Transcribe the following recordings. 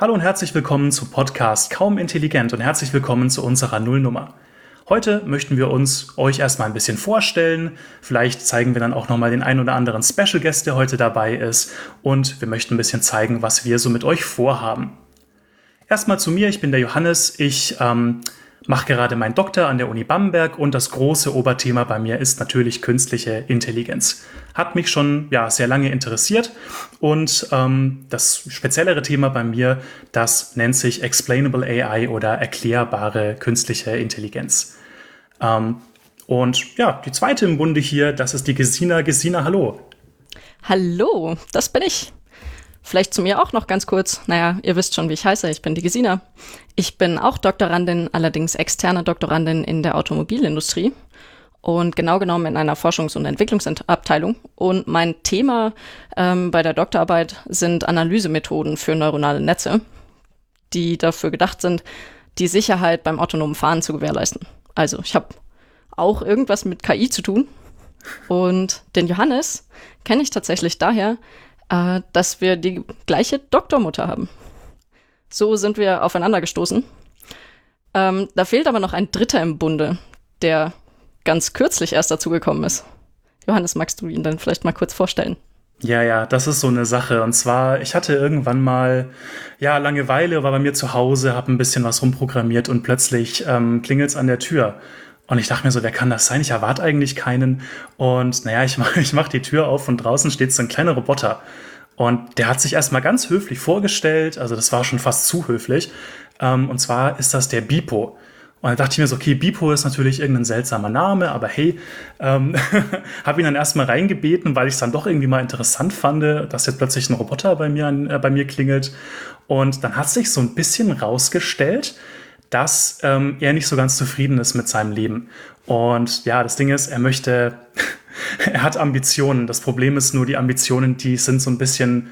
Hallo und herzlich willkommen zu Podcast Kaum Intelligent und herzlich willkommen zu unserer Nullnummer. Heute möchten wir uns euch erstmal ein bisschen vorstellen. Vielleicht zeigen wir dann auch nochmal den ein oder anderen Special Guest, der heute dabei ist. Und wir möchten ein bisschen zeigen, was wir so mit euch vorhaben. Erstmal zu mir, ich bin der Johannes. Ich ähm, mache gerade meinen Doktor an der Uni Bamberg und das große Oberthema bei mir ist natürlich künstliche Intelligenz. Hat mich schon ja, sehr lange interessiert und ähm, das speziellere Thema bei mir, das nennt sich Explainable AI oder erklärbare künstliche Intelligenz. Ähm, und ja, die zweite im Bunde hier, das ist die Gesina. Gesina, hallo. Hallo, das bin ich. Vielleicht zu mir auch noch ganz kurz. Naja, ihr wisst schon, wie ich heiße. Ich bin die Gesina. Ich bin auch Doktorandin, allerdings externe Doktorandin in der Automobilindustrie und genau genommen in einer Forschungs- und Entwicklungsabteilung. Und mein Thema ähm, bei der Doktorarbeit sind Analysemethoden für neuronale Netze, die dafür gedacht sind, die Sicherheit beim autonomen Fahren zu gewährleisten. Also ich habe auch irgendwas mit KI zu tun. Und den Johannes kenne ich tatsächlich daher, äh, dass wir die gleiche Doktormutter haben. So sind wir aufeinander gestoßen. Ähm, da fehlt aber noch ein Dritter im Bunde, der ganz kürzlich erst dazugekommen ist. Johannes, magst du ihn dann vielleicht mal kurz vorstellen? Ja, ja, das ist so eine Sache. Und zwar, ich hatte irgendwann mal, ja, Langeweile, war bei mir zu Hause, habe ein bisschen was rumprogrammiert und plötzlich ähm, klingelt es an der Tür. Und ich dachte mir so, wer kann das sein? Ich erwarte eigentlich keinen. Und naja, ich mache ich mach die Tür auf und draußen steht so ein kleiner Roboter. Und der hat sich erstmal ganz höflich vorgestellt, also das war schon fast zu höflich. Ähm, und zwar ist das der Bipo. Und dann dachte ich mir so, okay, Bipo ist natürlich irgendein seltsamer Name, aber hey, ähm, habe ihn dann erstmal reingebeten, weil ich es dann doch irgendwie mal interessant fand, dass jetzt plötzlich ein Roboter bei mir, äh, bei mir klingelt. Und dann hat sich so ein bisschen rausgestellt, dass ähm, er nicht so ganz zufrieden ist mit seinem Leben. Und ja, das Ding ist, er möchte, er hat Ambitionen. Das Problem ist nur, die Ambitionen, die sind so ein bisschen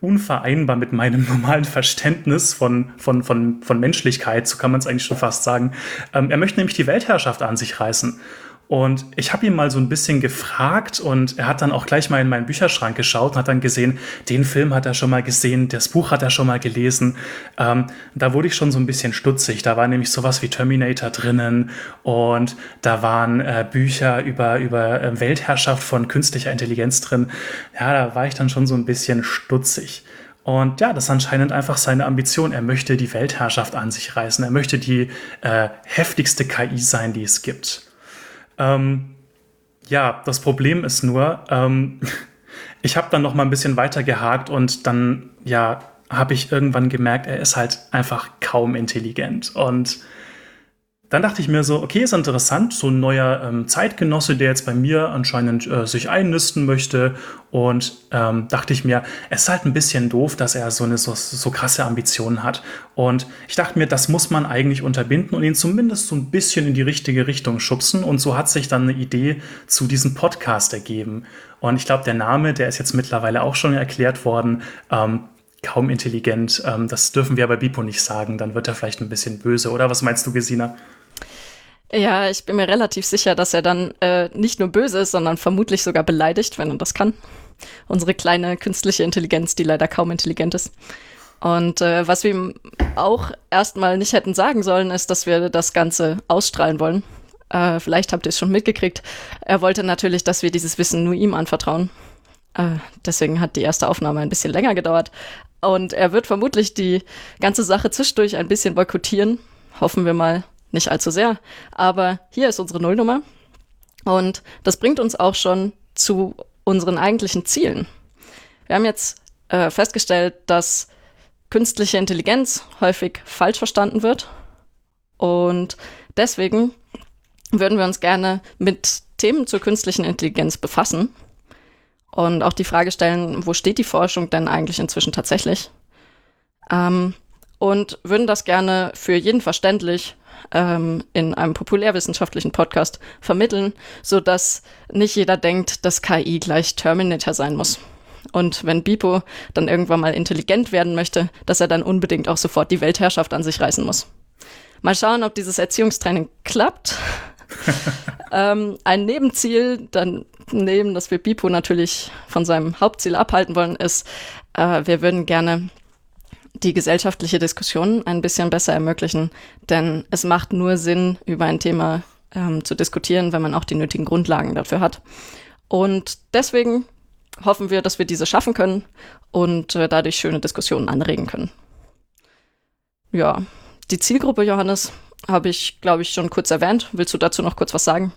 unvereinbar mit meinem normalen Verständnis von, von, von, von Menschlichkeit, so kann man es eigentlich schon fast sagen. Ähm, er möchte nämlich die Weltherrschaft an sich reißen. Und ich habe ihn mal so ein bisschen gefragt und er hat dann auch gleich mal in meinen Bücherschrank geschaut und hat dann gesehen, den Film hat er schon mal gesehen, das Buch hat er schon mal gelesen. Ähm, da wurde ich schon so ein bisschen stutzig. Da war nämlich sowas wie Terminator drinnen und da waren äh, Bücher über, über äh, Weltherrschaft von künstlicher Intelligenz drin. Ja, da war ich dann schon so ein bisschen stutzig. Und ja, das ist anscheinend einfach seine Ambition. Er möchte die Weltherrschaft an sich reißen. Er möchte die äh, heftigste KI sein, die es gibt. Ähm, ja, das Problem ist nur, ähm, ich habe dann noch mal ein bisschen weiter gehakt und dann, ja, habe ich irgendwann gemerkt, er ist halt einfach kaum intelligent. Und dann dachte ich mir so, okay, ist interessant, so ein neuer ähm, Zeitgenosse, der jetzt bei mir anscheinend äh, sich einnisten möchte. Und ähm, dachte ich mir, es ist halt ein bisschen doof, dass er so eine so, so krasse Ambitionen hat. Und ich dachte mir, das muss man eigentlich unterbinden und ihn zumindest so ein bisschen in die richtige Richtung schubsen. Und so hat sich dann eine Idee zu diesem Podcast ergeben. Und ich glaube, der Name, der ist jetzt mittlerweile auch schon erklärt worden. Ähm, kaum intelligent. Ähm, das dürfen wir bei Bipo nicht sagen. Dann wird er vielleicht ein bisschen böse. Oder was meinst du, Gesina? Ja, ich bin mir relativ sicher, dass er dann äh, nicht nur böse ist, sondern vermutlich sogar beleidigt, wenn er das kann. Unsere kleine künstliche Intelligenz, die leider kaum intelligent ist. Und äh, was wir ihm auch erstmal nicht hätten sagen sollen, ist, dass wir das Ganze ausstrahlen wollen. Äh, vielleicht habt ihr es schon mitgekriegt. Er wollte natürlich, dass wir dieses Wissen nur ihm anvertrauen. Äh, deswegen hat die erste Aufnahme ein bisschen länger gedauert. Und er wird vermutlich die ganze Sache zwischendurch ein bisschen boykottieren. Hoffen wir mal nicht allzu sehr. Aber hier ist unsere Nullnummer. Und das bringt uns auch schon zu unseren eigentlichen Zielen. Wir haben jetzt äh, festgestellt, dass künstliche Intelligenz häufig falsch verstanden wird. Und deswegen würden wir uns gerne mit Themen zur künstlichen Intelligenz befassen und auch die Frage stellen, wo steht die Forschung denn eigentlich inzwischen tatsächlich? Ähm, und würden das gerne für jeden verständlich ähm, in einem populärwissenschaftlichen Podcast vermitteln, so dass nicht jeder denkt, dass KI gleich Terminator sein muss. Und wenn Bipo dann irgendwann mal intelligent werden möchte, dass er dann unbedingt auch sofort die Weltherrschaft an sich reißen muss. Mal schauen, ob dieses Erziehungstraining klappt. ähm, ein Nebenziel, dann neben, dass wir Bipo natürlich von seinem Hauptziel abhalten wollen, ist, äh, wir würden gerne die gesellschaftliche Diskussion ein bisschen besser ermöglichen. Denn es macht nur Sinn, über ein Thema ähm, zu diskutieren, wenn man auch die nötigen Grundlagen dafür hat. Und deswegen hoffen wir, dass wir diese schaffen können und äh, dadurch schöne Diskussionen anregen können. Ja, die Zielgruppe, Johannes, habe ich, glaube ich, schon kurz erwähnt. Willst du dazu noch kurz was sagen?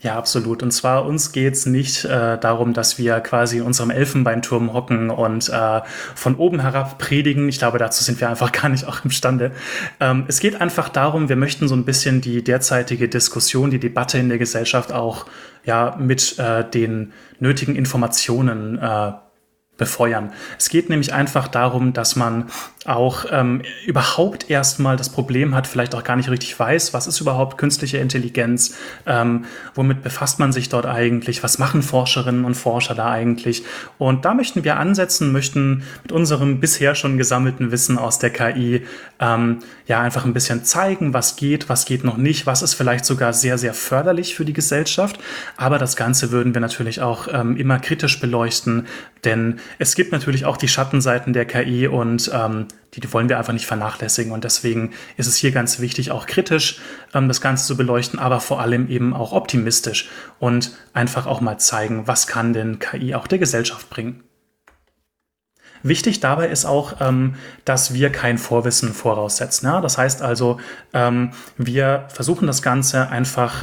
Ja, absolut. Und zwar uns geht's nicht äh, darum, dass wir quasi in unserem Elfenbeinturm hocken und äh, von oben herab predigen. Ich glaube, dazu sind wir einfach gar nicht auch imstande. Ähm, es geht einfach darum, wir möchten so ein bisschen die derzeitige Diskussion, die Debatte in der Gesellschaft auch ja mit äh, den nötigen Informationen äh, befeuern. Es geht nämlich einfach darum, dass man auch ähm, überhaupt erstmal das Problem hat, vielleicht auch gar nicht richtig weiß, was ist überhaupt künstliche Intelligenz, ähm, womit befasst man sich dort eigentlich, was machen Forscherinnen und Forscher da eigentlich. Und da möchten wir ansetzen, möchten mit unserem bisher schon gesammelten Wissen aus der KI ähm, ja einfach ein bisschen zeigen, was geht, was geht noch nicht, was ist vielleicht sogar sehr, sehr förderlich für die Gesellschaft. Aber das Ganze würden wir natürlich auch ähm, immer kritisch beleuchten, denn es gibt natürlich auch die Schattenseiten der KI und ähm, die, wollen wir einfach nicht vernachlässigen. Und deswegen ist es hier ganz wichtig, auch kritisch ähm, das Ganze zu beleuchten, aber vor allem eben auch optimistisch und einfach auch mal zeigen, was kann denn KI auch der Gesellschaft bringen. Wichtig dabei ist auch, ähm, dass wir kein Vorwissen voraussetzen. Das heißt also, ähm, wir versuchen das Ganze einfach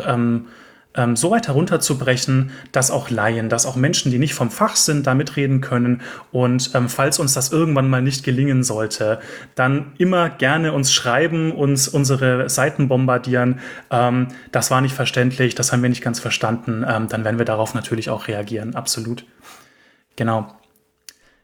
ähm, so weit herunterzubrechen, dass auch Laien, dass auch Menschen, die nicht vom Fach sind, da mitreden können. Und ähm, falls uns das irgendwann mal nicht gelingen sollte, dann immer gerne uns schreiben, uns unsere Seiten bombardieren. Ähm, das war nicht verständlich, das haben wir nicht ganz verstanden. Ähm, dann werden wir darauf natürlich auch reagieren. Absolut. Genau.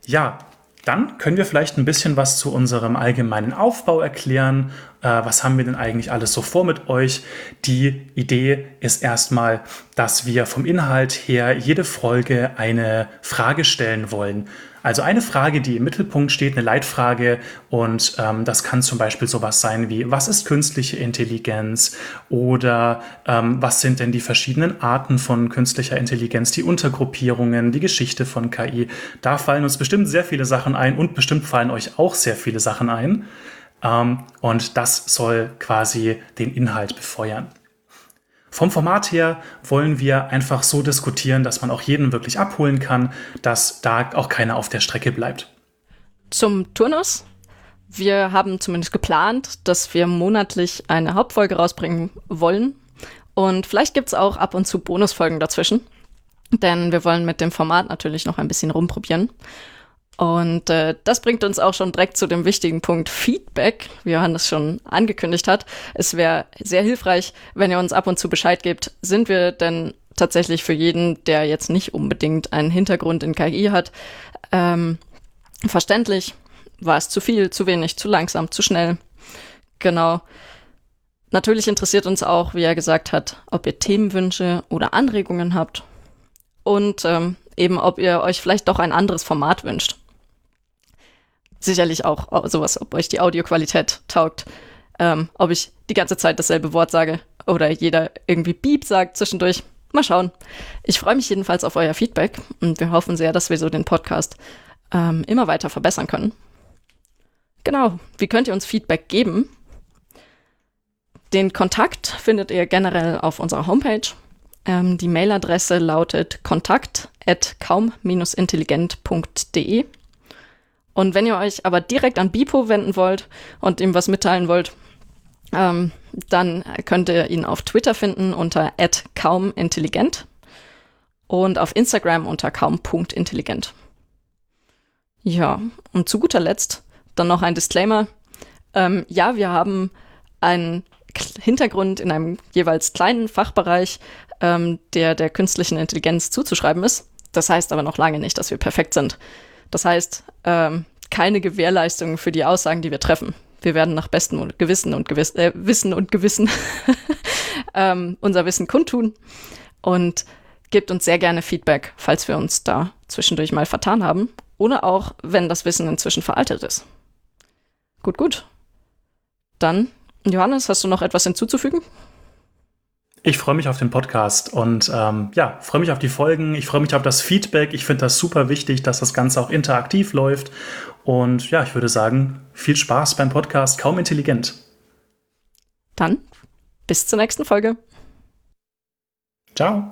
Ja, dann können wir vielleicht ein bisschen was zu unserem allgemeinen Aufbau erklären. Äh, was haben wir denn eigentlich alles so vor mit euch? Die Idee ist erstmal, dass wir vom Inhalt her jede Folge eine Frage stellen wollen. Also eine Frage, die im Mittelpunkt steht, eine Leitfrage und ähm, das kann zum Beispiel sowas sein wie, was ist künstliche Intelligenz oder ähm, was sind denn die verschiedenen Arten von künstlicher Intelligenz, die Untergruppierungen, die Geschichte von KI. Da fallen uns bestimmt sehr viele Sachen ein und bestimmt fallen euch auch sehr viele Sachen ein. Ähm, und das soll quasi den Inhalt befeuern. Vom Format her wollen wir einfach so diskutieren, dass man auch jeden wirklich abholen kann, dass da auch keiner auf der Strecke bleibt. Zum Turnus. Wir haben zumindest geplant, dass wir monatlich eine Hauptfolge rausbringen wollen. Und vielleicht gibt es auch ab und zu Bonusfolgen dazwischen. Denn wir wollen mit dem Format natürlich noch ein bisschen rumprobieren. Und äh, das bringt uns auch schon direkt zu dem wichtigen Punkt Feedback, wie Johannes schon angekündigt hat. Es wäre sehr hilfreich, wenn ihr uns ab und zu Bescheid gebt, sind wir denn tatsächlich für jeden, der jetzt nicht unbedingt einen Hintergrund in KI hat, ähm, verständlich? War es zu viel, zu wenig, zu langsam, zu schnell? Genau. Natürlich interessiert uns auch, wie er gesagt hat, ob ihr Themenwünsche oder Anregungen habt und ähm, eben, ob ihr euch vielleicht doch ein anderes Format wünscht sicherlich auch sowas, ob euch die Audioqualität taugt, ähm, ob ich die ganze Zeit dasselbe Wort sage oder jeder irgendwie Beep sagt zwischendurch. Mal schauen. Ich freue mich jedenfalls auf euer Feedback und wir hoffen sehr, dass wir so den Podcast ähm, immer weiter verbessern können. Genau, wie könnt ihr uns Feedback geben? Den Kontakt findet ihr generell auf unserer Homepage. Ähm, die Mailadresse lautet kontakt at kaum-intelligent.de. Und wenn ihr euch aber direkt an Bipo wenden wollt und ihm was mitteilen wollt, ähm, dann könnt ihr ihn auf Twitter finden unter @kaumintelligent und auf Instagram unter kaum.intelligent. Ja, und zu guter Letzt dann noch ein Disclaimer. Ähm, ja, wir haben einen Hintergrund in einem jeweils kleinen Fachbereich, ähm, der der künstlichen Intelligenz zuzuschreiben ist. Das heißt aber noch lange nicht, dass wir perfekt sind. Das heißt, ähm, keine Gewährleistung für die Aussagen, die wir treffen. Wir werden nach bestem Gewissen und Gewiss, äh, Wissen und Gewissen ähm, unser Wissen kundtun und gebt uns sehr gerne Feedback, falls wir uns da zwischendurch mal vertan haben oder auch, wenn das Wissen inzwischen veraltet ist. Gut, gut. Dann, Johannes, hast du noch etwas hinzuzufügen? Ich freue mich auf den Podcast und ähm, ja, freue mich auf die Folgen. Ich freue mich auf das Feedback. Ich finde das super wichtig, dass das Ganze auch interaktiv läuft. Und ja, ich würde sagen, viel Spaß beim Podcast Kaum Intelligent. Dann bis zur nächsten Folge. Ciao.